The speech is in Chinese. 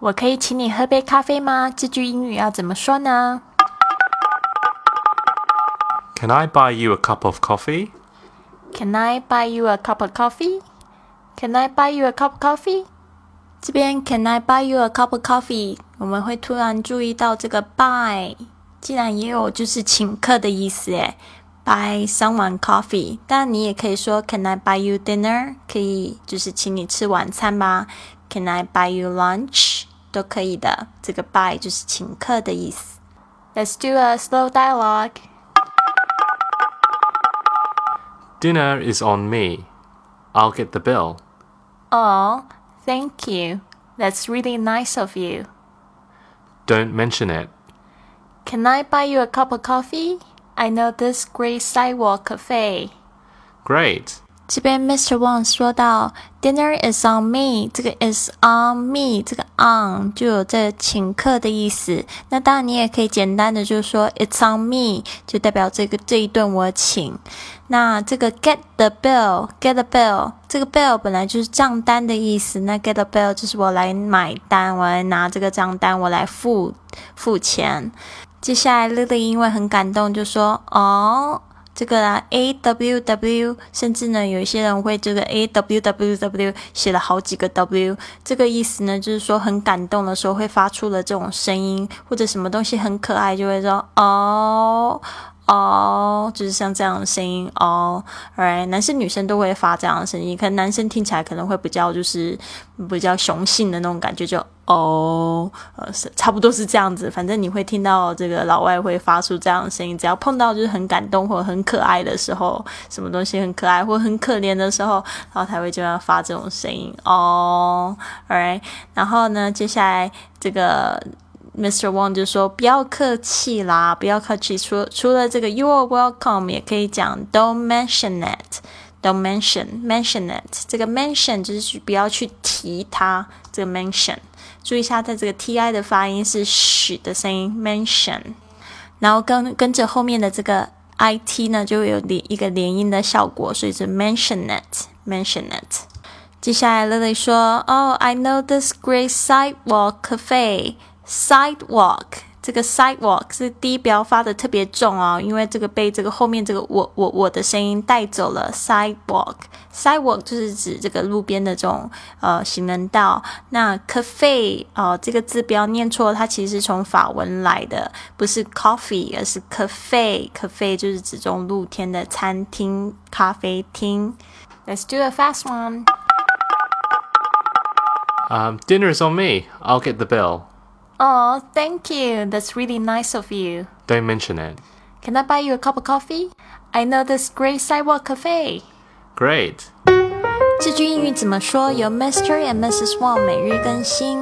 我可以请你喝杯咖啡吗？这句英语要怎么说呢？Can I buy you a cup of coffee? Can I buy you a cup of coffee? Can I buy you a cup of coffee? 这边 Can I buy you a cup of coffee？我们会突然注意到这个 buy，竟然也有就是请客的意思诶。Buy someone coffee，但你也可以说 Can I buy you dinner？可以就是请你吃晚餐吧。Can I buy you lunch？都可以的。这个 buy 就是请客的意思。Let's do a slow dialogue. Dinner is on me. I'll get the bill. Oh, thank you. That's really nice of you. Don't mention it. Can I buy you a cup of coffee? I know this great sidewalk cafe. Great. 这边 Mr. Wang 说到，Dinner is on me，这个 is on me，这个 on 就有这请客的意思。那当然你也可以简单的就说 It's on me，就代表这个这一顿我请。那这个 get the bill，get the bill，这个 bill 本来就是账单的意思。那 get the bill 就是我来买单，我来拿这个账单，我来付付钱。接下来 Lily 因为很感动，就说哦。这个啊，a w w，甚至呢，有一些人会这个 a w w w 写了好几个 w，这个意思呢，就是说很感动的时候会发出了这种声音，或者什么东西很可爱，就会说哦。哦，就是像这样的声音哦，right，男生女生都会发这样的声音，可能男生听起来可能会比较就是比较雄性的那种感觉，就哦，呃，是差不多是这样子。反正你会听到这个老外会发出这样的声音，只要碰到就是很感动或者很可爱的时候，什么东西很可爱或很可怜的时候，然后才会就要发这种声音哦，right，然后呢，接下来这个。Mr. Wang 就说：“不要客气啦，不要客气。除除了这个 You are welcome，也可以讲 Don't mention it，Don't mention，mention it。这个 mention 就是不要去提它。这个 mention，注意一下，它这个 ti 的发音是 sh 的声音，mention。然后跟跟着后面的这个 it 呢，就会有连一个连音的效果，所以是 mention it，mention it。接下来 Lily 说：Oh, I know this great sidewalk cafe。” Sidewalk，这个 sidewalk 是低标发的特别重哦，因为这个被这个后面这个我我我的声音带走了。Sidewalk，sidewalk 就是指这个路边的这种呃行人道。那 cafe 哦，这个字不要念错，它其实是从法文来的，不是 coffee，而是 cafe。cafe 就是指这种露天的餐厅、咖啡厅。Let's do a fast one. Um, dinner is on me. I'll get the bill. Oh, thank you. That's really nice of you. Don't mention it. Can I buy you a cup of coffee? I know this great sidewalk cafe. Great. 这句英语怎么说？由 Mr. and Mrs. Wang 每日更新。